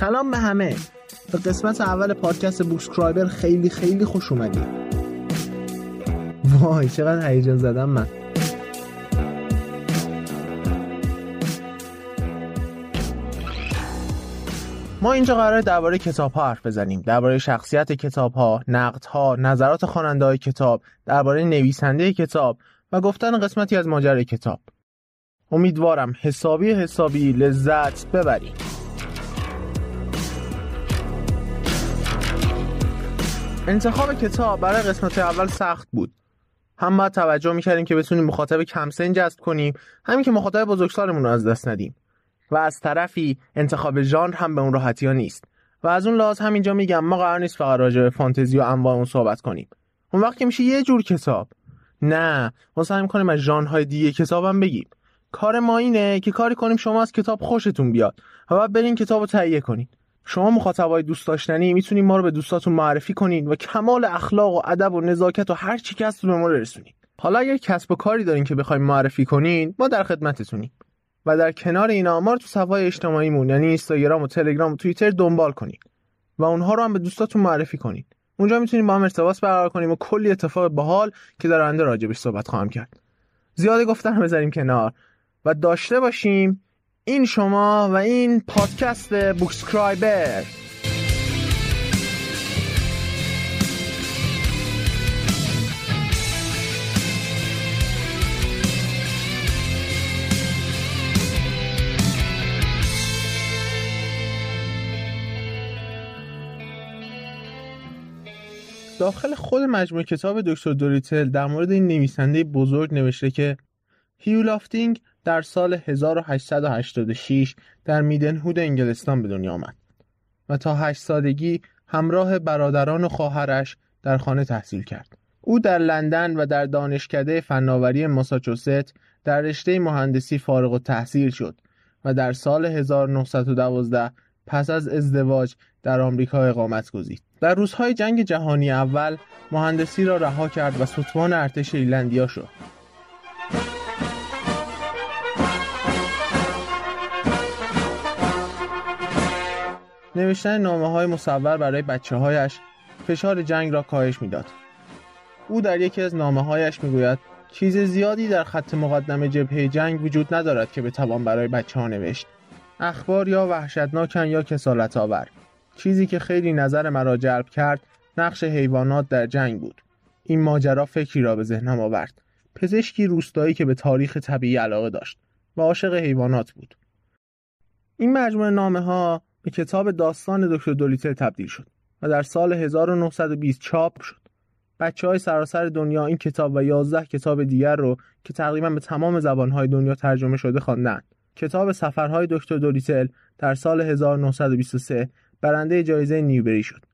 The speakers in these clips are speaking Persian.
سلام به همه. به قسمت اول پادکست بوکسکرایبر خیلی خیلی خوش اومدید. وای چقدر هیجان زدم من. ما اینجا قرار درباره کتاب ها حرف بزنیم. درباره شخصیت کتاب ها نقد ها نظرات خواننده های کتاب درباره نویسنده کتاب و گفتن قسمتی از ماجرای کتاب. امیدوارم حسابی حسابی لذت ببرید. انتخاب کتاب برای قسمت اول سخت بود. هم باید توجه می‌کردیم که بتونیم مخاطب کم سن جذب کنیم همین که مخاطب بزرگسالمون رو از دست ندیم. و از طرفی انتخاب ژانر هم به اون راحتی ها نیست. و از اون لحاظ همینجا میگم ما قرار نیست فقط راجع به فانتزی و انواع اون صحبت کنیم. اون وقت که میشه یه جور کتاب. نه ما سعی می‌کنیم از ژانرهای دیگه کتابم بگیم. کار ما اینه که کاری کنیم شما از کتاب خوشتون بیاد و بعد برین کتاب تهیه کنید شما مخاطبای دوست داشتنی می‌تونید ما رو به دوستاتون معرفی کنید و کمال اخلاق و ادب و نزاکت و هر چی که به ما رسونید حالا اگر کسب و کاری دارین که بخوایم معرفی کنین ما در خدمتتونیم. و در کنار اینا ما رو تو صفحه اجتماعیمون یعنی اینستاگرام و تلگرام و توییتر دنبال کنید و اونها رو هم به دوستاتون معرفی کنید اونجا می‌تونیم با هم ارتباط برقرار کنیم و کلی اتفاق باحال که در آینده راجبش صحبت خواهم کرد. زیاده گفتن بذاریم کنار و داشته باشیم این شما و این پادکست بوکسکرایبر. داخل خود مجموعه کتاب دکتر دوریتل در مورد این نویسنده بزرگ نوشته که هیو لافتینگ در سال 1886 در میدنهود انگلستان به دنیا آمد و تا هشت سالگی همراه برادران و خواهرش در خانه تحصیل کرد. او در لندن و در دانشکده فناوری ماساچوست در رشته مهندسی فارغ و تحصیل شد و در سال 1912 پس از ازدواج در آمریکا اقامت گزید. در روزهای جنگ جهانی اول مهندسی را رها کرد و ستوان ارتش ایلندیا شد. نوشتن نامه های مصور برای بچه هایش فشار جنگ را کاهش می‌داد. او در یکی از نامه هایش می‌گوید چیز زیادی در خط مقدم جبهه جنگ وجود ندارد که بتوان برای بچه ها نوشت. اخبار یا وحشتناکن یا کسالت آور. چیزی که خیلی نظر مرا جلب کرد نقش حیوانات در جنگ بود. این ماجرا فکری را به ذهنم آورد. پزشکی روستایی که به تاریخ طبیعی علاقه داشت و عاشق حیوانات بود. این مجموعه نامه ها به کتاب داستان دکتر دولیتر تبدیل شد و در سال 1920 چاپ شد. بچه های سراسر دنیا این کتاب و 11 کتاب دیگر رو که تقریبا به تمام زبانهای دنیا ترجمه شده خواندند. کتاب سفرهای دکتر دولیتل در سال 1923 برنده جایزه نیوبری شد.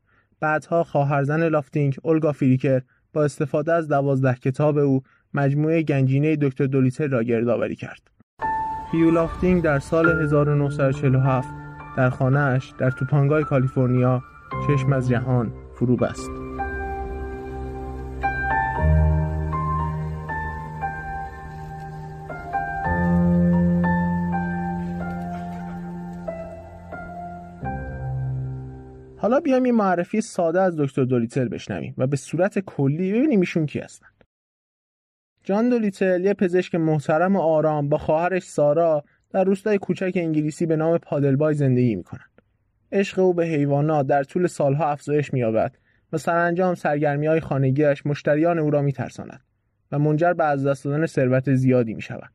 بعدها خواهرزن لافتینگ اولگا فریکر با استفاده از دوازده کتاب او مجموعه گنجینه دکتر دولیتل را گردآوری کرد. هیو لافتینگ در سال 1947 در خانه‌اش در توپانگای کالیفرنیا چشم از جهان فرو بست. حالا بیایم یه معرفی ساده از دکتر دولیتل بشنویم و به صورت کلی ببینیم ایشون کی هستن. جان دولیتل یه پزشک محترم و آرام با خواهرش سارا در روستای کوچک انگلیسی به نام پادلبای زندگی می‌کنند. عشق او به حیوانات در طول سالها افزایش مییابد و سرانجام سرگرمی های خانگیش مشتریان او را میترساند و منجر به از دست دادن ثروت زیادی می شود.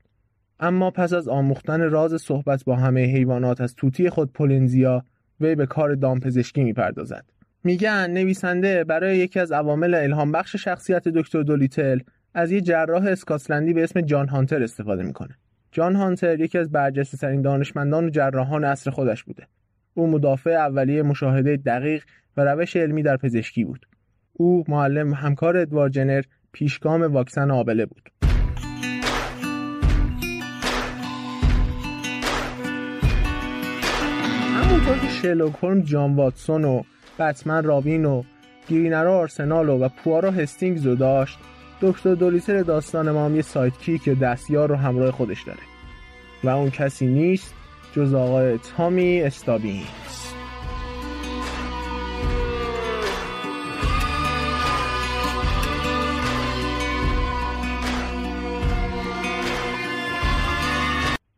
اما پس از آموختن راز صحبت با همه حیوانات از توتی خود پولنزیا وی به کار دامپزشکی می‌پردازد میگن نویسنده برای یکی از عوامل الهام بخش شخصیت دکتر دولیتل از یک جراح اسکاتلندی به اسم جان هانتر استفاده می‌کنه جان هانتر یکی از برجسته ترین دانشمندان و جراحان عصر خودش بوده. او مدافع اولیه مشاهده دقیق و روش علمی در پزشکی بود. او معلم همکار ادوار جنر پیشگام واکسن آبله بود. همونطور که شلوک جان واتسون و بتمن رابین و گرینرا آرسنال و پوارو هستینگز رو داشت دکتر دولیتر داستان ما هم یه سایدکیک یا دستیار رو همراه خودش داره و اون کسی نیست جز آقای تامی استابین.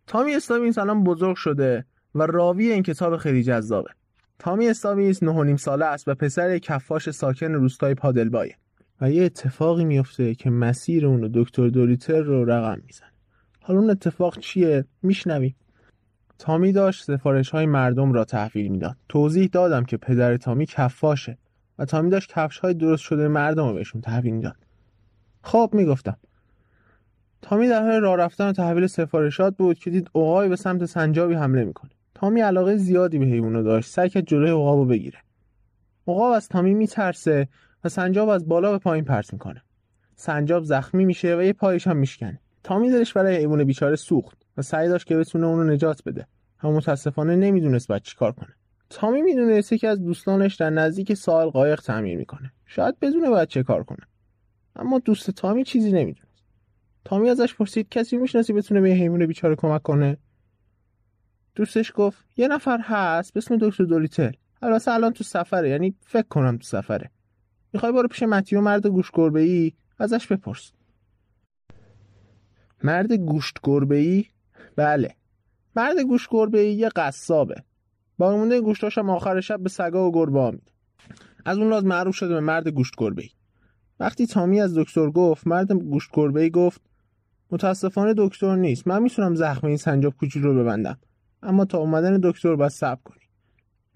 تامی استابینز الان بزرگ شده و راوی این کتاب خیلی جذابه. تامی استابینز 9.5 ساله است و پسر کفاش ساکن روستای پادلبایه. و یه اتفاقی میفته که مسیر اون دکتر دوریتر رو رقم میزن حالا اون اتفاق چیه؟ میشنویم. تامی داشت سفارش های مردم را تحویل می‌داد. توضیح دادم که پدر تامی کفاشه و تامی داشت کفش های درست شده مردم رو بهشون تحویل می‌داد. خب می‌گفتم. تامی در حال راه رفتن و تحویل سفارشات بود که دید اوقای به سمت سنجابی حمله می‌کنه. تامی علاقه زیادی به حیوانو داشت. سعی کرد جلوی عقابو بگیره. عقاب از تامی میترسه و سنجاب از بالا به پایین پرت می‌کنه. سنجاب زخمی میشه و یه پایش هم میشکنه. تامی دلش برای حیوان بیچاره سوخت و سعی داشت که بتونه اونو نجات بده. اما متاسفانه نمی‌دونست باید چیکار کنه. تامی می‌دونست که از دوستانش در نزدیک سال قایق تعمیر می‌کنه. شاید بدونه باید چه کار کنه. اما دوست تامی چیزی نمی‌دونست. تامی ازش پرسید کسی می‌شناسی بتونه به حیوان بیچاره کمک کنه؟ دوستش گفت یه نفر هست به اسم دکتر دولیتل البته الان تو سفره یعنی فکر کنم تو سفره. می‌خوای برو پیش متیو مرد گوشت گربه ای ازش بپرس. مرد گوشت گربه ای بله. مرد گوشت گربه ای یه قصابه. با مونده گوشتاش هم آخر شب به سگا و گربه میده. از اون لاز معروف شده به مرد گوشت گربه ای وقتی تامی از دکتر گفت مرد گوشت گربه ای گفت متاسفانه دکتر نیست. من می‌تونم زخم این سنجاب کوچولو رو ببندم. اما تا اومدن دکتر باید صبر کنی.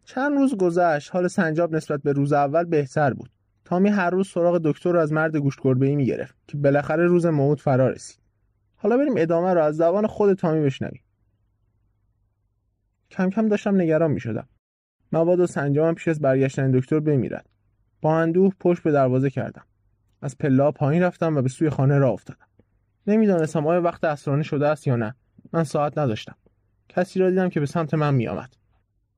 چند روز گذشت حال سنجاب نسبت به روز اول بهتر بود. تامی هر روز سراغ دکتر رو از مرد گوشت گربه می‌گرفت که بالاخره روز موعود فرا رسید. حالا بریم ادامه رو از زبان خود تامی بشنویم. کم کم داشتم نگران می‌شدم. مواد و سنجابم پیش از برگشتن دکتر بمیرد با اندوه پشت به دروازه کردم. از پلا پایین رفتم و به سوی خانه را افتادم. نمی‌دانستم آیا وقت اسرانه شده است یا نه. من ساعت نداشتم. کسی را دیدم که به سمت من میآمد.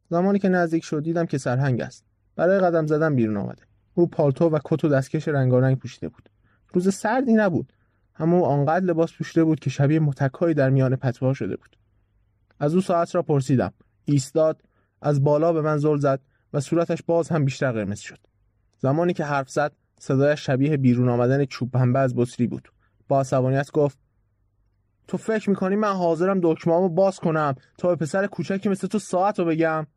زمانی که نزدیک شد دیدم که سرهنگ است. برای قدم زدن بیرون آمده. او پالتو و کت و دستکش رنگارنگ پوشیده بود. روز سردی نبود اما او آنقدر لباس پوشیده بود که شبیه متکایی در میان پتوها شده بود. از او ساعت را پرسیدم. ایستاد از بالا به من زل زد و صورتش باز هم بیشتر قرمز شد. زمانی که حرف زد صدایش شبیه بیرون آمدن چوب پنبه از بطری بود. با عصبانیت گفت تو فکر می‌کنی من حاضرم دکمه‌امو باز کنم تا به پسر کوچکی مثل تو ساعت رو بگم؟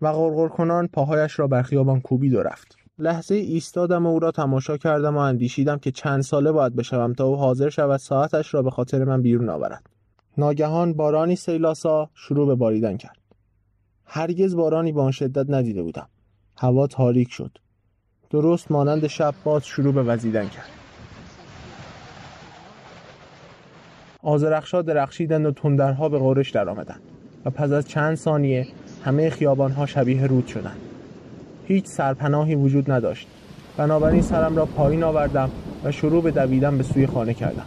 و غرغر کنان پاهایش را بر خیابان کوبید و رفت. لحظه ایستادم و او را تماشا کردم و اندیشیدم که چند ساله باید بشوم تا او حاضر شود ساعتش را به خاطر من بیرون آورد. ناگهان بارانی سیلاسا شروع به باریدن کرد. هرگز بارانی با آن شدت ندیده بودم. هوا تاریک شد. درست مانند شب باز شروع به وزیدن کرد. آزرخشا درخشیدند و تندرها به غورش درآمدند و پس از چند ثانیه همه خیابانها شبیه رود شدند. هیچ سرپناهی وجود نداشت. بنابراین سرم را پایین آوردم و شروع به دویدن به سوی خانه کردم.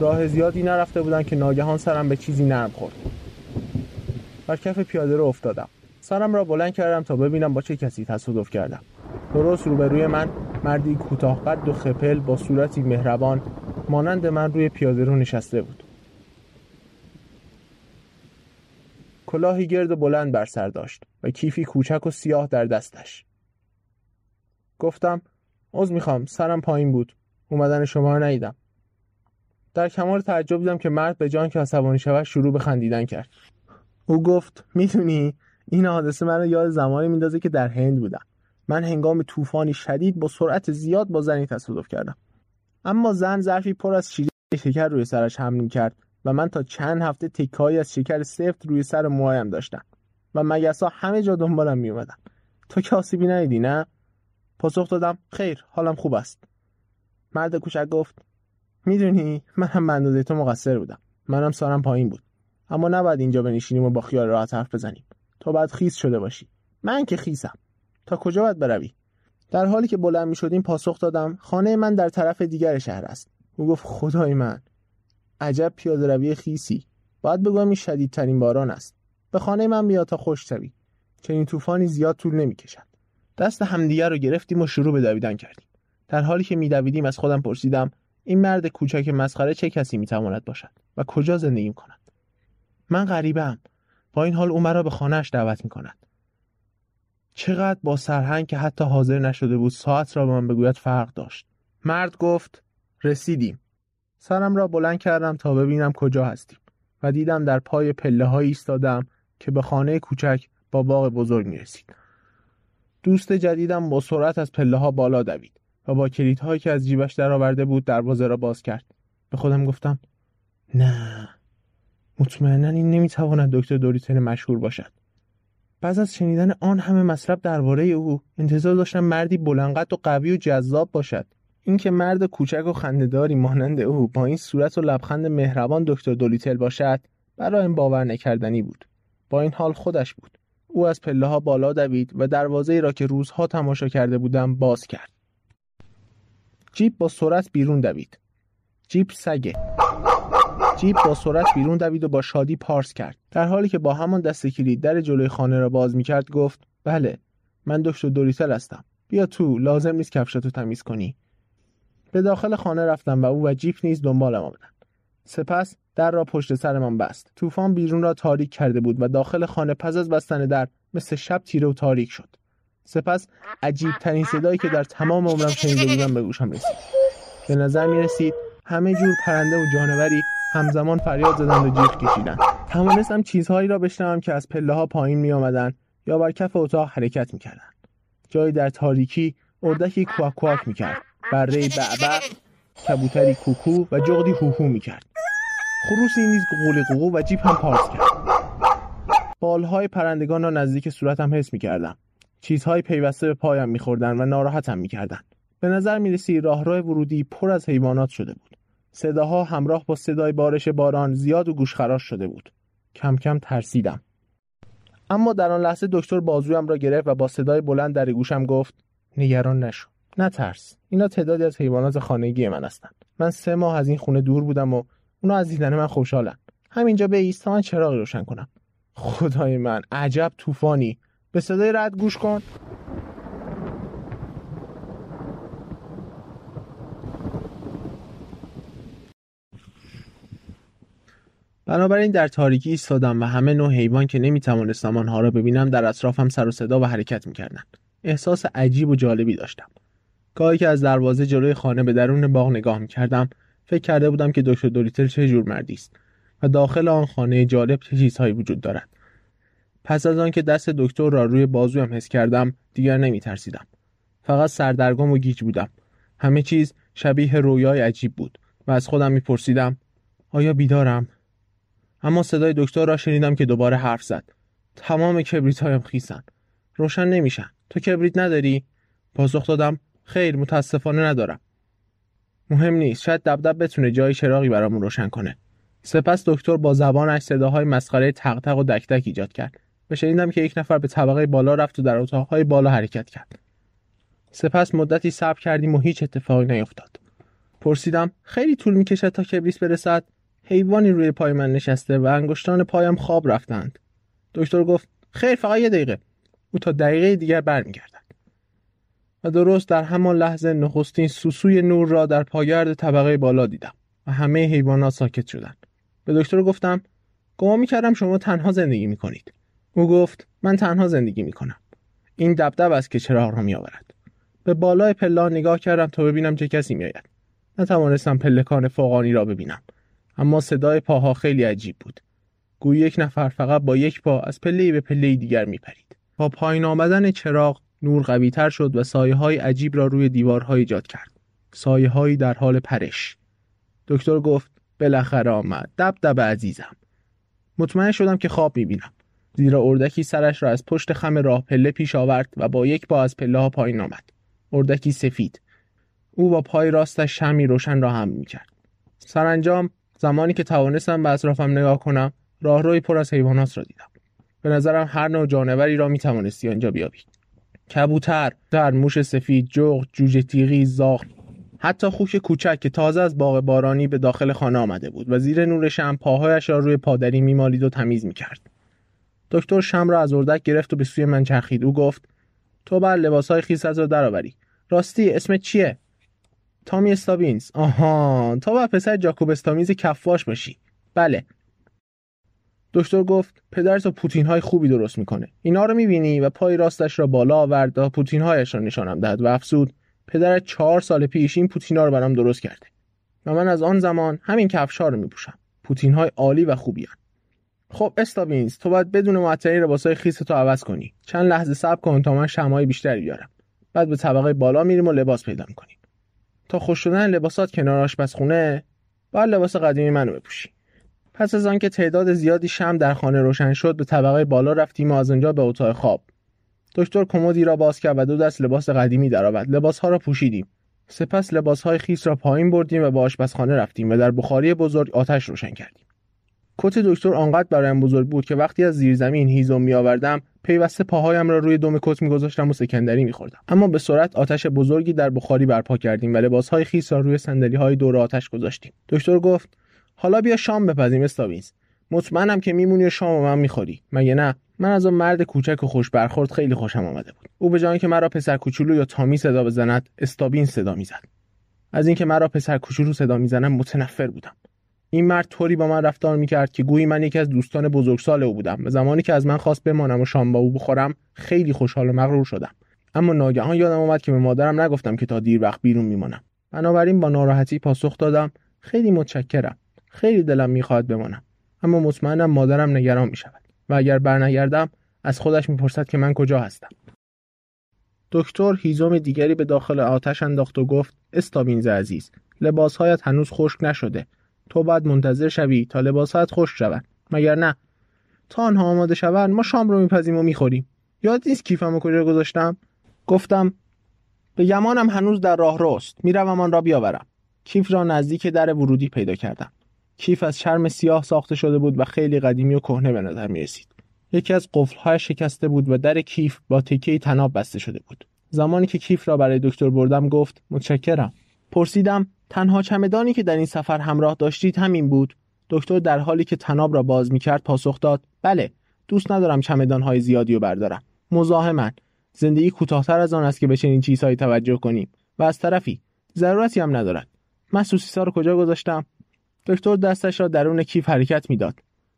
راه زیادی نرفته بودم که ناگهان سرم به چیزی نرم خورد. بر کف پیاده رو افتادم. سرم را بلند کردم تا ببینم با چه کسی تصادف کردم. درست روبروی من مردی کوتاه قد و خپل با صورتی مهربان مانند من روی پیاده رو نشسته بود. کلاهی گرد و بلند بر سر داشت و کیفی کوچک و سیاه در دستش. گفتم عذر می‌خوام سرم پایین بود. اومدن شما رو ندیدم. در کمال تعجب دیدم که مرد به جان که عصبانی شود شروع به خندیدن کرد. او گفت می‌دونی این حادثه من یاد زمانی میندازه که در هند بودم. من هنگام طوفانی شدید با سرعت زیاد با زنی تصادف کردم. اما زن ظرفی پر از شکر روی سرش حمل کرد و من تا چند هفته تکایی از شکر سفت روی سر موهایم داشتم و مگسا همه جا دنبالم می اومدن تو که آسیبی ندیدی نه؟ پاسخ دادم خیر حالم خوب است. مرد کوچک گفت می‌دونی من هم اندازه تو مقصر بودم. منم سارم پایین بود. اما نباید اینجا بنشینیم و با خیال راحت حرف بزنیم. تو باید خیس شده باشی. من که خیسم. تا کجا باید بروی؟ در حالی که بلند می شدیم پاسخ دادم خانه من در طرف دیگر شهر است. او گفت خدای من عجب پیاده روی خیسی. باید بگویم این شدیدترین باران است. به خانه من بیا تا خوش شوی. چنین طوفانی زیاد طول نمی‌کشد. دست همدیگر رو گرفتیم و شروع به دویدن کردیم. در حالی که میدویدیم از خودم پرسیدم این مرد کوچک مسخره چه کسی می‌تواند باشد و کجا زندگی کند من غریبم با این حال او مرا به خانهاش دعوت می‌کند. چقدر با سرهنگ که حتی حاضر نشده بود ساعت را به من بگوید فرق داشت. مرد گفت رسیدیم. سرم را بلند کردم تا ببینم کجا هستیم و دیدم در پای پله های ایستادم که به خانه کوچک با باغ بزرگ می. دوست جدیدم با سرعت از پله ها بالا دوید و با کلیدهایی که از جیبش درآورده بود دروازه را باز کرد. به خودم گفتم نه مطمئنا این نمی‌تواند دکتر دوریتن مشهور باشد. بعد از شنیدن آن همه مطلب درباره او انتظار داشتم مردی بلندقد و قوی و جذاب باشد اینکه مرد کوچک و خندهداری مانند او با این صورت و لبخند مهربان دکتر دولیتل باشد برایم باور نکردنی بود با این حال خودش بود او از پله ها بالا دوید و دروازه را که روزها تماشا کرده بودم باز کرد. جیب با سرعت بیرون دوید. جیب سگه جیب با سرعت بیرون دوید و با شادی پارس کرد. در حالی که با همان دست کلید در جلوی خانه را باز می‌کرد گفت بله من دکتر دوریتل هستم. بیا تو لازم نیست کفشتو تمیز کنی. به داخل خانه رفتم و او و جیپ نیز دنبالم آمدند سپس در را پشت سرمان بست. طوفان بیرون را تاریک کرده بود و داخل خانه پس از بستن در مثل شب تیره و تاریک شد. سپس عجیب ترین صدایی که در تمام عمرم شنیده بودم به گوشم رسید. به نظر می رسید همه جور پرنده و جانوری همزمان فریاد زدند و جیغ کشیدند. توانستم چیزهایی را بشنوم که از پله ها پایین می آمدن یا بر کف اتاق حرکت می کردن. جایی در تاریکی اردکی کواک کواک می کرد. بره بعبع کبوتری کوکو و جغدی هوهو می کرد خروسی نیز قولی قوقو و جیب هم پارس کرد. بالهای پرندگان را نزدیک صورتم حس می کردم چیزهای پیوسته به پایم میخوردن و ناراحتم می‌کردند به نظر می‌رسی راهرو ورودی پر از حیوانات شده بود. صداها همراه با صدای بارش باران زیاد و گوشخراش شده بود. کم کم ترسیدم. اما در آن لحظه دکتر بازویم را گرفت و با صدای بلند در گوشم گفت نگران نشو. نترس. اینا تعدادی از حیوانات خانگی من هستند من سه ماه از این خونه دور بودم و اونا از دیدن من خوشحالن. همینجا به تا من چراغ روشن کنم. خدای من عجب طوفانی. به صدای رد گوش کن. بنابراین در تاریکی ایستادم و همه نوع حیوان که نمی‌توانستم آنها را ببینم در اطرافم سر و صدا و حرکت می‌کردند. احساس عجیب و جالبی داشتم. گاهی که از دروازه جلوی خانه به درون باغ نگاه می‌کردم فکر کرده بودم که دکتر دوریتل چه جور مردی است و داخل آن خانه جالب چه چیزهایی وجود دارد پس از آنکه دست دکتر را روی بازویم حس کردم دیگر نمی ترسیدم. فقط سردرگم و گیج بودم. همه چیز شبیه رویای عجیب بود و از خودم میپرسیدم آیا بیدارم؟ اما صدای دکتر را شنیدم که دوباره حرف زد. تمام کبریت هایم خیسن. روشن نمیشن. تو کبریت نداری؟ پاسخ دادم خیر متاسفانه ندارم. مهم نیست. شاید دبدب بتونه جای چراغی برامون روشن کنه. سپس دکتر با زبانش صداهای مسخره تق و دک ایجاد کرد و شنیدم که یک نفر به طبقه بالا رفت و در اتاقهای بالا حرکت کرد سپس مدتی صبر کردیم و هیچ اتفاقی نیفتاد پرسیدم خیلی طول می‌کشد تا کبریس برسد حیوانی روی پای من نشسته و انگشتان پایم خواب رفتند دکتر گفت خیر فقط یه دقیقه او تا دقیقه دیگر برمیگردد و درست در همان لحظه نخستین سوسوی نور را در پاگرد طبقه بالا دیدم و همه حیوانات ساکت شدند. به دکتر گفتم گمان می‌کردم شما تنها زندگی می‌کنید. او گفت من تنها زندگی می‌کنم. این دبدب است که چراغ را میآورد. به بالای پلا نگاه کردم تا ببینم چه کسی میآید. نتوانستم پلکان فوقانی را ببینم اما صدای پاها خیلی عجیب بود. گویی یک نفر فقط با یک پا از پله به پله دیگر میپرید. با پایین آمدن چراغ نور قویتر شد و سایه های عجیب را روی دیوارها ایجاد کرد. سایه هایی در حال پرش. دکتر گفت بالاخره آمد. دب دب عزیزم. مطمئن شدم که خواب می‌بینم. زیرا اردکی سرش را از پشت خم راه پله پیش آورد و با یک پا از پله ها پایین آمد. اردکی سفید. او با پای راستش شمی روشن را هم می‌کرد. سرانجام زمانی که توانستم به اطرافم نگاه کنم راهروی پر از حیوانات را دیدم. به نظرم هر نوع جانوری را می‌توانستی آنجا بیابی. کبوتر در موش سفید جغ جوجه تیغی زاغ. حتی خوک کوچک که تازه از باغ بارانی به داخل خانه آمده بود و زیر نور شم پاهایش را روی پادری میمالید و تمیز می‌کرد. دکتر شم را از اردک گرفت و به سوی من چرخید. او گفت تو بر لباسهای خیست را درآوری. راستی اسمت چیه? تامی استابینز. آها تا بر پسر جاکوب استامیز کفواش باشی. بله. دکتر گفت پدرت پوتین های خوبی درست می‌کنه. اینا رو می‌بینی و پای راستش را بالا آورد تا پوتین هایش را نشانم دهد و افسود پدرت چهار سال پیش این پوتینا رو برام درست کرده. و من از آن زمان همین کفش ها رو میپوشم. پوتین های عالی و خوبی هن. خب استابینز تو باید بدون معطلی لباسای خیس تو عوض کنی. چند لحظه صبر کن تا من شمای بیشتری بیارم. بعد به طبقه بالا میریم و لباس پیدا می‌کنیم. تا خوش شدن لباسات کنار آشپزخونه باید لباس قدیمی منو بپوشی. پس از آنکه تعداد زیادی شم در خانه روشن شد به طبقه بالا رفتیم و از آنجا به اتاق خواب. دکتر کمدی را باز کرد و دو دست لباس قدیمی درآورد. لباسها را پوشیدیم. سپس لباسهای خیس را پایین بردیم و به آشپزخانه رفتیم و در بخاری بزرگ آتش روشن کردیم. کت دکتر آنقدر برایم بزرگ بود که وقتی از زیرزمین هیزم میآوردم پیوسته پاهایم را روی دم کت میگذاشتم و سکندری میخوردم. اما به سرعت آتش بزرگی در بخاری برپا کردیم و لباسهای خیس را روی صندلیهای دور آتش گذاشتیم. دکتر گفت حالا بیا شام بپزیم استاوینز. مطمئنم که میمونی و شام و من می‌خوری. مگه نه؟ من از اون مرد کوچک و خوش برخورد خیلی خوشم آمده بود. او به جای که مرا پسر کوچولو یا تامی صدا بزند استابین صدا می‌زد. از اینکه مرا پسر کوچولو صدا می‌زنم متنفر بودم. این مرد طوری با من رفتار می‌کرد که گویی من یکی از دوستان بزرگسال او بودم و زمانی که از من خواست بمانم و شام با او بخورم خیلی خوشحال و مغرور شدم. اما ناگهان یادم آمد که به مادرم نگفتم که تا دیر وقت بیرون میمانم. بنابراین با ناراحتی پاسخ دادم خیلی متشکرم. خیلی دلم می‌خواهد بمانم. اما مطمئنم مادرم نگران می‌شود و اگر برنگردم از خودش می‌پرسد که من کجا هستم. دکتر هیزم دیگری به داخل آتش انداخت و گفت استابینز عزیز لباسهایت هنوز خشک نشده. تو باید منتظر شوی تا لباسهایت خشک شود مگر نه؟ تا آنها آماده شوند ما شام رو میپزیم و می‌خوریم. یاد نیست کیفم رو کجا گذاشتم؟ گفتم به گمانم هنوز در راه رست. می‌روم آن را بیاورم. کیف را نزدیک در ورودی پیدا کردم. کیف از چرم سیاه ساخته شده بود و خیلی قدیمی و کهنه به نظر می رسید. یکی از قفلهای شکسته بود و در کیف با تکه تناب بسته شده بود. زمانی که کیف را برای دکتر بردم گفت متشکرم. پرسیدم تنها چمدانی که در این سفر همراه داشتید همین بود. دکتر در حالی که تناب را باز می کرد پاسخ داد بله دوست ندارم چمدانهای زیادی رو بردارم. مزاحمن. زندگی کوتاهتر از آن است که به چنین چیزهایی توجه کنیم و از طرفی ضرورتی هم ندارد. من سوسیسا رو کجا گذاشتم؟ دکتر دستش را درون کیف حرکت می‌داد.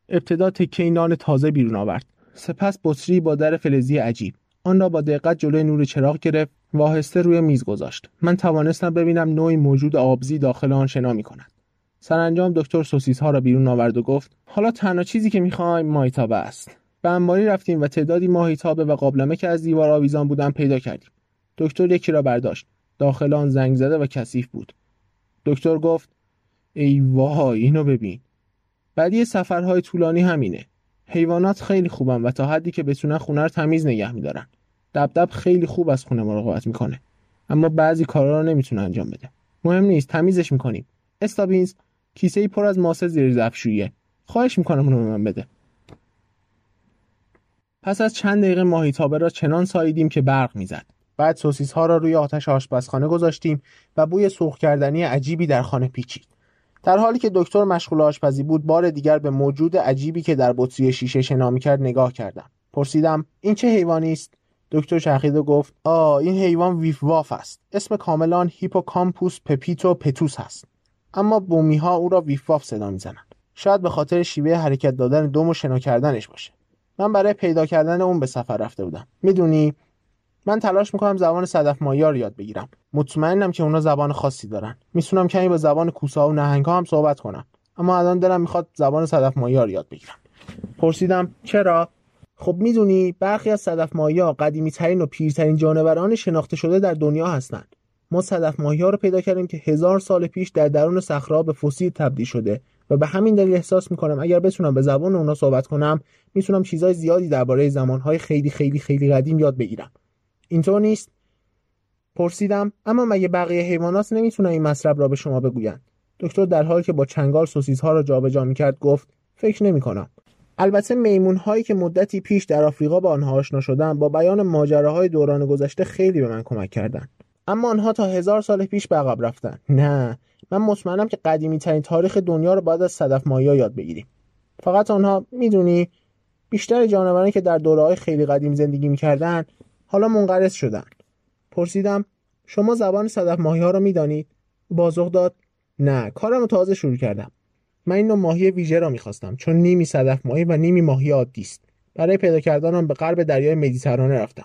ابتدا تکه نان تازه بیرون آورد. سپس بطری با در فلزی عجیب. آن را با دقت جلوی نور چراغ گرفت و آهسته روی میز گذاشت. من توانستم ببینم نوعی موجود آبزی داخل آن شنا می کند سرانجام دکتر سوسیس ها را بیرون آورد و گفت حالا تنها چیزی که می‌خوایم ماهیتابه است. به انباری رفتیم و تعدادی ماهیتابه و قابلمه که از دیوار آویزان بودن پیدا کردیم. دکتر یکی را برداشت. داخل آن زنگ زده و کثیف بود. دکتر گفت ای وای اینو ببین. بعدی سفرهای طولانی همینه. حیوانات خیلی خوبن و تا حدی که بتونن خونه رو تمیز نگه میدارن. دبدب خیلی خوب از خونه مراقبت می‌کنه. اما بعضی کارا رو نمی‌تونه انجام بده. مهم نیست تمیزش می‌کنیم. استابینز کیسه ای پر از ماسه زیر ظرفشوییه خواهش می‌کنم اونو به من بده. پس از چند دقیقه ماهیتابه را چنان ساییدیم که برق می‌زد. بعد سوسیس ها را روی آتش آشپزخانه گذاشتیم و بوی سرخ کردنی عجیبی در خانه پیچید. در حالی که دکتر مشغول آشپزی بود بار دیگر به موجود عجیبی که در بطری شیشه شنا کرد نگاه کردم. پرسیدم این چه حیوانی است؟ دکتر و گفت آ این حیوان ویف واف است. اسم کاملش Hippocampus Pippitopitus هست. اما بومی ها او را ویف واف صدا می‌زنند. شاید به خاطر شیوه حرکت دادن دم و شنا کردنش باشه. من برای پیدا کردن اون به سفر رفته بودم. می‌دونی من تلاش می‌کنم زبان صدف مایار یاد بگیرم. مطمئنم که اونا زبان خاصی دارن. می‌تونم کمی با زبان کوسا و نهنگ هم صحبت کنم. اما الان دلم می‌خواد زبان صدف مایار یاد بگیرم. پرسیدم چرا؟ خب می‌دونی برخی از صدف ماهیا قدیمی ترین و پیرترین جانوران شناخته شده در دنیا هستند ما صدف ماهیا رو پیدا کردیم که هزار سال پیش در درون صخره به فسیل تبدیل شده و به همین دلیل احساس می‌کنم اگر بتونم به زبان اونا صحبت کنم می‌تونم چیزهای زیادی درباره زمانهای خیلی خیلی خیلی قدیم یاد بگیرم. اینطور نیست. پرسیدم اما مگه بقیه حیوانات نمی‌تونن این مطلب را به شما بگویند؟ دکتر در حالی که با چنگال سوسیس ها را جابجا می‌کرد گفت فکر نمی کنم البته میمون هایی که مدتی پیش در آفریقا با آنها آشنا شدم با بیان ماجراهای دوران گذشته خیلی به من کمک کردند. اما آنها تا هزار سال پیش به عقب رفتن نه من مطمئنم که قدیمی ترین تاریخ دنیا رو باید از صدف مایا یاد بگیریم. فقط آنها می‌دونی بیشتر جانورانی که در دوره های خیلی قدیم زندگی می‌کردن حالا منقرض شدن پرسیدم شما زبان صدف ماهی ها رو می‌دانید بازخ داد نه کارم تازه شروع کردم. من این ماهی ویژه را می‌خواستم چون نیمی صدف ماهی و نیمی ماهی عادی است. برای پیدا کردنم به غرب دریای مدیترانه رفتم.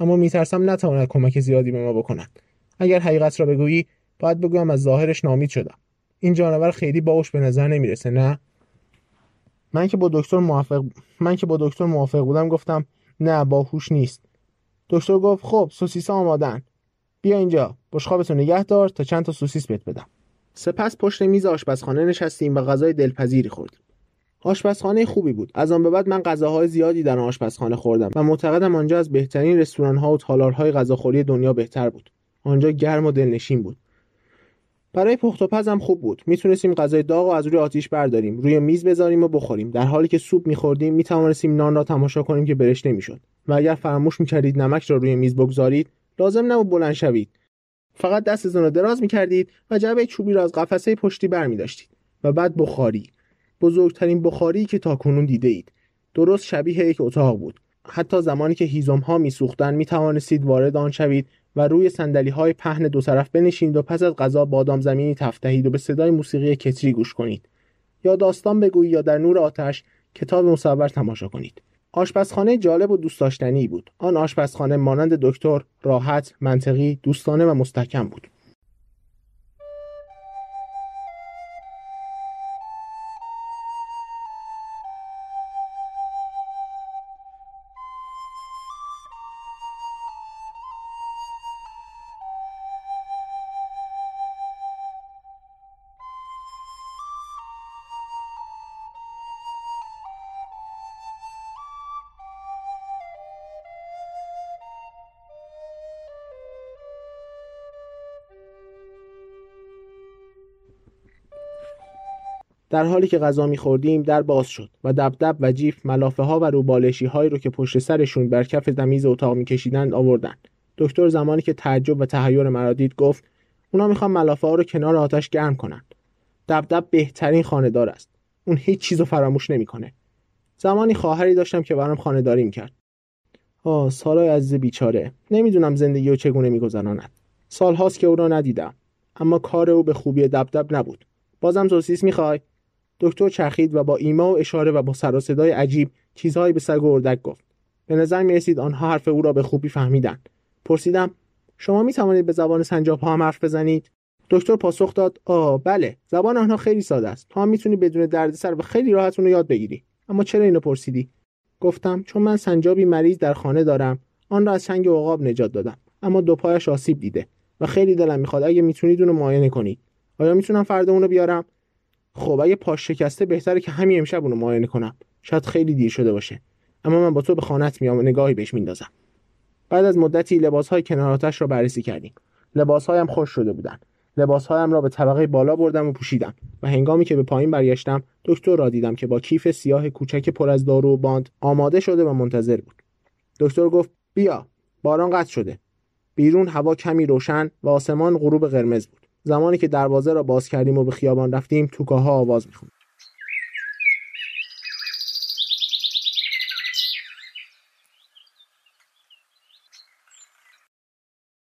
اما میترسم نتواند کمک زیادی به ما بکند. اگر حقیقت را بگویی باید بگویم از ظاهرش نامید شدم. این جانور خیلی باوش به نظر نمی‌رسه نه؟ من که با دکتر موافق من که با دکتر موافق بودم گفتم نه باهوش نیست. دکتر گفت خب سوسیس آمادن بیا اینجا بشقابتو نگه دار تا چند تا سوسیس بهت بدم. سپس پشت میز آشپزخانه نشستیم و غذای دلپذیری خوردیم. آشپزخانه خوبی بود. از آن به بعد من غذاهای زیادی در آشپزخانه خوردم و معتقدم آنجا از بهترین رستوران‌ها و تالارهای غذاخوری دنیا بهتر بود. آنجا گرم و دلنشین بود. برای پخت و پزم خوب بود. می‌تونستیم غذای داغ و از روی آتیش برداریم. روی میز بذاریم و بخوریم. در حالی که سوپ میخوردیم می‌توانستیم نان را تماشا کنیم که برش نمی‌شد. و اگر فراموش می‌کردید نمک را روی میز بگذارید لازم نبود بلند شوید. فقط دستتون را دراز می‌کردید و جعبه چوبی را از قفسه پشتی برمیداشتید و بعد بخاری. بزرگترین بخاری که تاکنون دیده اید درست شبیه یک اتاق بود. حتی زمانی که هیزم ها میسوختند می توانستید وارد آن شوید و روی سندلی های پهن دو طرف بنشینید و پس از غذا بادام زمینی تفتهید و به صدای موسیقی کتری گوش کنید. یا داستان بگویید یا در نور آتش کتاب مصور تماشا کنید. آشپزخانه جالب و دوست داشتنی بود. آن آشپزخانه مانند دکتر راحت منطقی دوستانه و مستحکم بود. در حالی که غذا میخوردیم در باز شد و دبدب و جیف ملافه ها و روبالشی هایی رو که پشت سرشون بر کف تمیز اتاق میکشیدند آوردند. دکتر زمانی که تعجب و تحیر مرا دید گفت اونا می‌خوان ملافه ها رو کنار آتش گرم کنند. دبدب بهترین خانهدار است. اون هیچ چیزو فراموش نمی‌کنه. زمانی خواهری داشتم که برام خانهداری می‌کرد. آه سالای عزیز بیچاره. نمی‌دونم زندگی او چگونه میگذراند. سالهاست که او را ندیدم. اما کار او به خوبی دبدب نبود. بازم سوسیس می‌خوای؟ دکتر چرخید و با ایما و اشاره و با سر و صدای عجیب چیزهایی به سگ اردک گفت. به نظر می رسید آنها حرف او را به خوبی فهمیدند. پرسیدم شما می توانید به زبان سنجاب ها هم حرف بزنید؟ دکتر پاسخ داد آ بله زبان آنها خیلی ساده است. تو هم می‌تونی بدون دردسر و خیلی راحت اون یاد بگیری اما چرا اینو پرسیدی؟ گفتم چون من سنجابی مریض در خانه دارم. آن را از چنگ عقاب نجات دادم. اما دو پایش آسیب دیده و خیلی دلم می‌خواد اگه می‌تونید اونو معاینه کنید. آیا می‌تونم فردا اونو بیارم؟ خب اگه پاش شکسته بهتره که همین امشب اونو معاینه کنم. شاید خیلی دیر شده باشه. اما من با تو به خانت میام و نگاهی بهش میندازم. بعد از مدتی لباسهای کنار آتش را بررسی کردیم. لباسهایم خوش شده بودند لباسهایم را به طبقه بالا بردم و پوشیدم و هنگامی که به پایین برگشتم دکتر را دیدم که با کیف سیاه کوچک پر از دارو و باند آماده شده و منتظر بود. دکتر گفت بیا باران قطع شده. بیرون هوا کمی روشن و آسمان غروب قرمز بود. زمانی که دروازه را باز کردیم و به خیابان رفتیم توکاها آواز می‌خوند.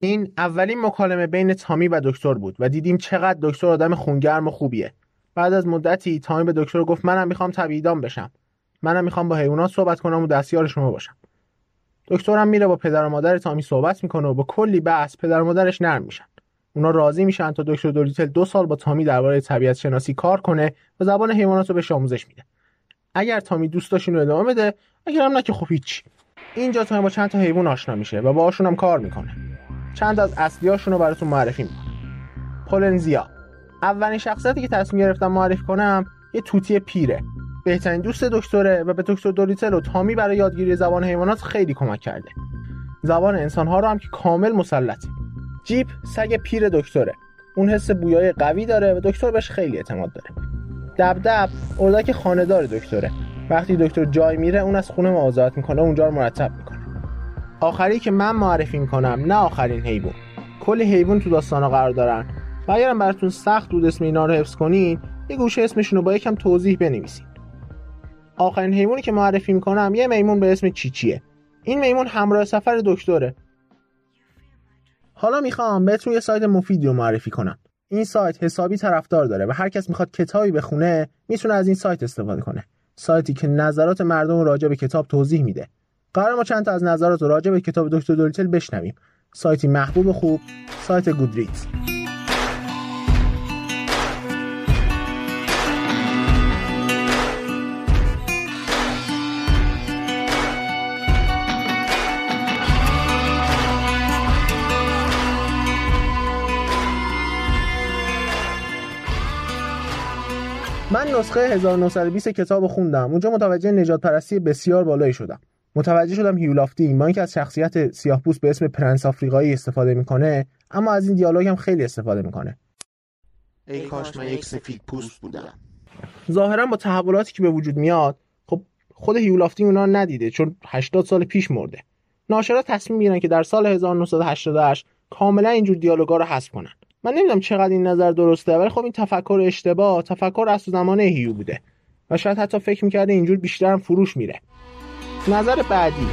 این اولین مکالمه بین تامی و دکتر بود و دیدیم چقدر دکتر آدم خونگرم و خوبیه. بعد از مدتی تامی به دکتر گفت منم می‌خوام تبعیدام بشم. منم می‌خوام با حیوانات صحبت کنم و دستیار شما باشم. دکترم میره با پدر و مادر تامی صحبت می‌کنه و با کلی بحث پدر و مادرش نرم میشن. اونا راضی میشن تا دکتر دوریتل دو سال با تامی درباره طبیعت شناسی کار کنه و زبان حیوانات رو بهش آموزش میده. اگر تامی دوست داشت اینو ادامه بده اگر هم نه که خب هیچ. اینجا تامی با چند تا حیوان آشنا میشه و باهاشون هم کار می‌کنه. چند از اصلیاشون رو براتون معرفی می‌کنم. پولنزیا. اولین شخصیتی که تصمیم گرفتم معرفی کنم یه توتی پیره. بهترین دوست دکتره و به دکتر دوریتل و تامی برای یادگیری زبان حیوانات خیلی کمک کرده. زبان انسانها رو هم که کامل مسلطه. جیپ سگ پیر دکتره. اون حس بویای قوی داره و دکتر بهش خیلی اعتماد داره. دبدب اردک خانهدار دکتره. وقتی دکتر جای میره اون از خونه مواظبت می‌کنه اونجا رو مرتب می‌کنه. آخری که من معرفی می‌کنم نه آخرین حیوان. کلی حیوان تو داستانا قرار دارن. و اگرم براتون سخت بود اسم اینا رو حفظ کنین یه گوشه اسمشون رو با یکم توضیح بنویسین. آخرین حیوانی که معرفی می‌کنم یه میمون به اسم چیچیه. این میمون همراه سفر دکتره. حالا می‌خوام بهتون یه سایت مفیدی رو معرفی کنم. این سایت حسابی طرفدار داره و هر کس می‌خواد کتابی بخونه می‌تونه از این سایت استفاده کنه. سایتی که نظرات مردم راجع به کتاب توضیح میده. قرار ما چند تا از نظرات راجع به کتاب دکتر دوریتل بشنویم. سایتی محبوب و خوب سایت گودریدز من نسخه 1920 کتاب خوندم. اونجا متوجه نجات پرستی بسیار بالایی شدم. متوجه شدم هیولافتی با اینکه از شخصیت سیاهپوست به اسم پرنس آفریقایی استفاده می‌کنه اما از این دیالوگ هم خیلی استفاده می‌کنه. ای کاش من یک سفید پوست بودم. ظاهرا با تحولاتی که به وجود میاد خب خود هیولافتی اونا ندیده چون 80 سال پیش مرده. ناشرا تصمیم می‌گیرن که در سال 1988 کاملا اینجور دیالوگا رو حذف کنن. من نمی‌دونم چقدر این نظر درسته ولی خب این تفکر اشتباه تفکر از زمان هیو بوده. و شاید حتی فکر می‌کرده اینجور بیشتر هم فروش میره. نظر بعدی.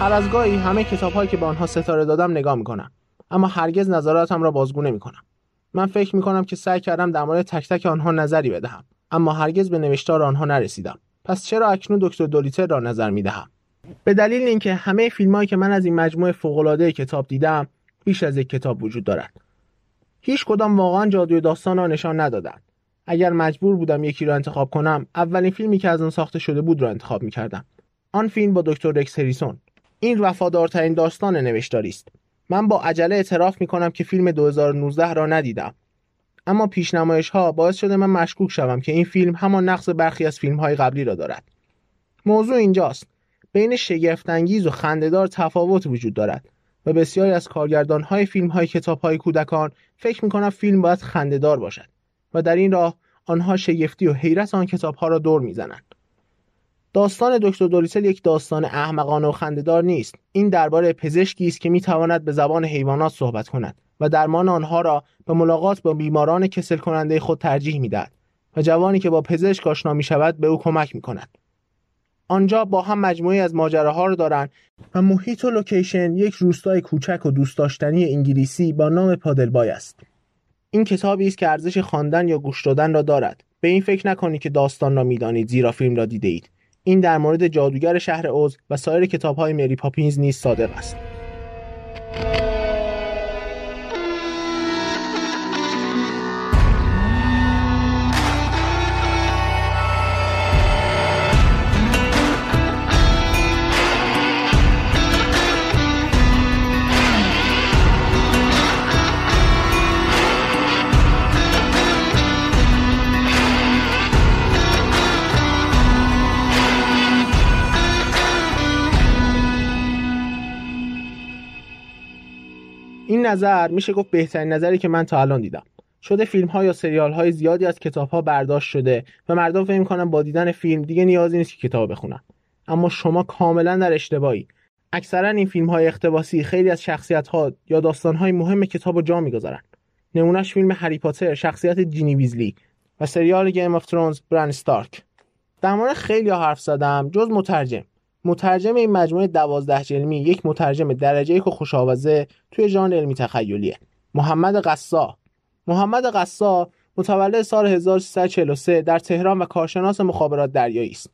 هر از گاهی همه کتاب هایی که به آنها ستاره دادم نگاه می‌کنم. اما هرگز نظراتم را بازگو نمی‌کنم. من فکر می‌کنم که سعی کردم در مورد تک تک آنها نظری بدهم اما هرگز به نوشتار آنها نرسیدم. پس چرا اکنون دکتر دولیتر را نظر می‌دهم؟ به دلیل اینکه همه فیلمهایی که من از این مجموعه فوقالعاده کتاب دیدم بیش از یک کتاب وجود دارد. هیچ کدام واقعا جادوی داستان را نشان ندادند. اگر مجبور بودم یکی را انتخاب کنم اولین فیلمی که از آن ساخته شده بود را انتخاب می‌کردم. آن فیلم با دکتر رکس هریسون. این وفادارترین داستان نوشتاری است. من با عجله اعتراف می کنم که فیلم 2019 را ندیدم. اما پیشنمایش ها باعث شده من مشکوک شوم که این فیلم همان نقص برخی از فیلم های قبلی را دارد. موضوع اینجاست. بین شگفتانگیز و خندهدار تفاوت وجود دارد و بسیاری از کارگردان های فیلم های کتاب های کودکان فکر می کنم فیلم باید خندهدار باشد و در این راه آنها شگفتی و حیرت آن کتاب ها را دور می‌زنند. داستان دکتر دوریسل یک داستان احمقانه و خندهدار نیست این درباره پزشکی است که می‌تواند به زبان حیوانات صحبت کند و درمان آنها را به ملاقات با بیماران کسل کننده خود ترجیح می‌دهد و جوانی که با پزشک آشنا می شود به او کمک می کند. آنجا با هم مجموعه‌ای از ماجراها را دارند و محیط و لوکیشن یک روستای کوچک و دوست داشتنی انگلیسی با نام پادلبای است. این کتابی است که ارزش خواندن یا گوش دادن را دارد. به این فکر نکنید که داستان را می‌دانید زیرا فیلم را دیده. این در مورد جادوگر شهر اوز و سایر کتاب های مری پاپینز نیز صادق است. نظر میشه گفت بهترین نظری که من تا الان دیدم. شده فیلم ها یا سریال های زیادی از کتاب ها برداشت شده و مردم فکر کنن با دیدن فیلم دیگه نیازی نیست که کتاب بخونن. اما شما کاملا در اشتباهی. اکثرا این فیلم های اقتباسی خیلی از شخصیت ها یا داستان های مهم کتاب رو جا می‌گذارن. نمونهش فیلم هری پاتر شخصیت جینی ویزلی و سریال گیم آف ترونز بران استارک. در مورد خیلی حرف زدم جز مترجم. مترجم این مجموعه دوازده جلدی یک مترجم درجه یک و خوش‌آوازه توی ژانر علمی تخیلیه. محمد قصا. محمد قصا متولد سال 1343 در تهران و کارشناس مخابرات دریایی است.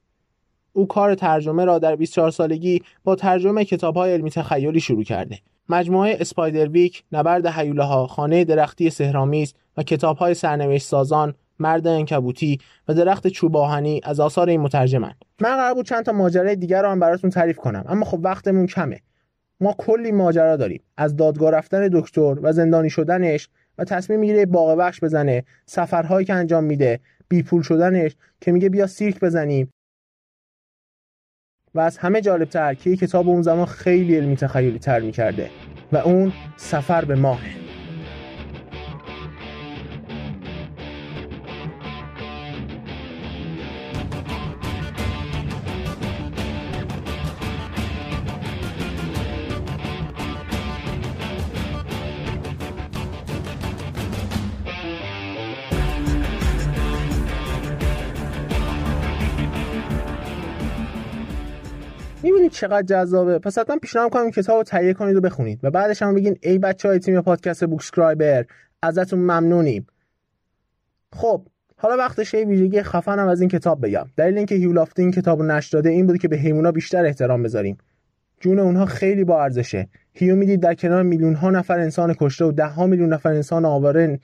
او کار ترجمه را در 24 سالگی با ترجمه کتاب‌های علمی تخیلی شروع کرده. مجموعه اسپایدر ویک، نبرد هیوله ها، خانه درختی سهرامیز و کتاب‌های سرنوشت سازان مرد انکبوتی و درخت چوب آهنی از آثار این مترجمن من قرار بود چند تا ماجرای دیگر رو هم براتون تعریف کنم اما خب وقتمون کمه. ما کلی ماجرا داریم. از دادگاه رفتن دکتر و زندانی شدنش و تصمیم می‌گیره باغ بخش بزنه سفرهایی که انجام میده بی پول شدنش که میگه بیا سیرک بزنیم. و از همه جالبتر که کتاب اون زمان خیلی علمی تخیلی تر می‌کرده و اون سفر به ماهه. چقدر جذابه. پس حتما پیشنهاد کنم این کتاب رو تهیه کنید و بخونید. و بعدش هم بگین ای بچه های تیم پادکست بوکسکرایبر ازتون ممنونیم. خب حالا وقتش یه ویژگی خفنم از این کتاب بگم. دلیل اینکه هیولافت این کتاب نشر داده این بود که به حیونا بیشتر احترام بذاریم. جون اونها خیلی با ارزشه. هیو می‌دید در کنار میلیون ها نفر انسان کشته و ده ها میلیون نفر انسان آواره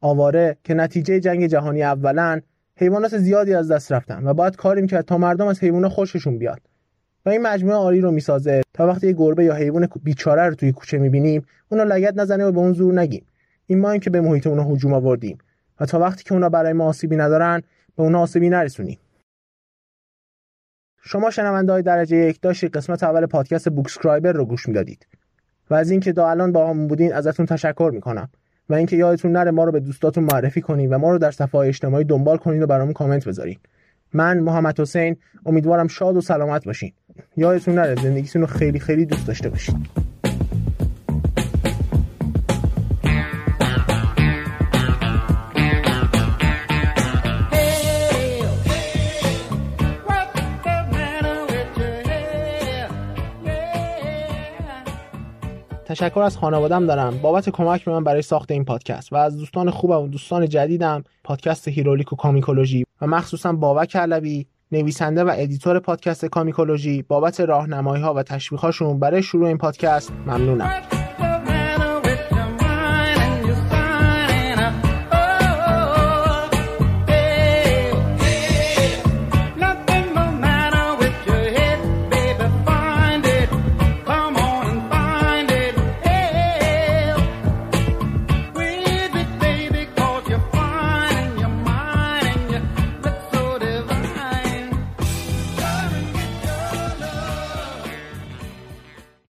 آواره که نتیجه جنگ جهانی اولا حیوانات زیادی از دست رفتن و باید کاری می‌کرد تا مردم از حیوانات خوششون بیاد. و این مجموعه عالی رو می‌سازه. تا وقتی یه گربه یا حیوان بیچاره رو توی کوچه می‌بینیم اونو لگت نزنه و به اون زور نگیم. این ما که به محیط اونا هجوم آوردیم. و تا وقتی که اونا برای ما آسیبی ندارن به اونا آسیبی نرسونیم. شما شنونده های درجه یک داشتید قسمت اول پادکست بوکسکرایبر رو گوش می‌دادید. و از اینکه تا الان با هم بودین ازتون تشکر می‌کنم. و اینکه یادتون نره ما رو به دوستاتون معرفی کنین و ما رو در صفحه اجتماعی دنبال کنین و برامون کامنت بذارین. من محمد حسین امیدوارم شاد و سلامت باشین. یادتون نره زندگیتون رو خیلی خیلی دوست داشته باشین تشکر از خانوادم دارم. بابت کمک به من برای ساخت این پادکست و از دوستان خوبم و دوستان جدیدم پادکست هیرولیک و کامیکولوژی و مخصوصا بابک علوی نویسنده و editor پادکست کامیکولوژی بابت راهنمایی ها و تشویقاشون برای شروع این پادکست ممنونم.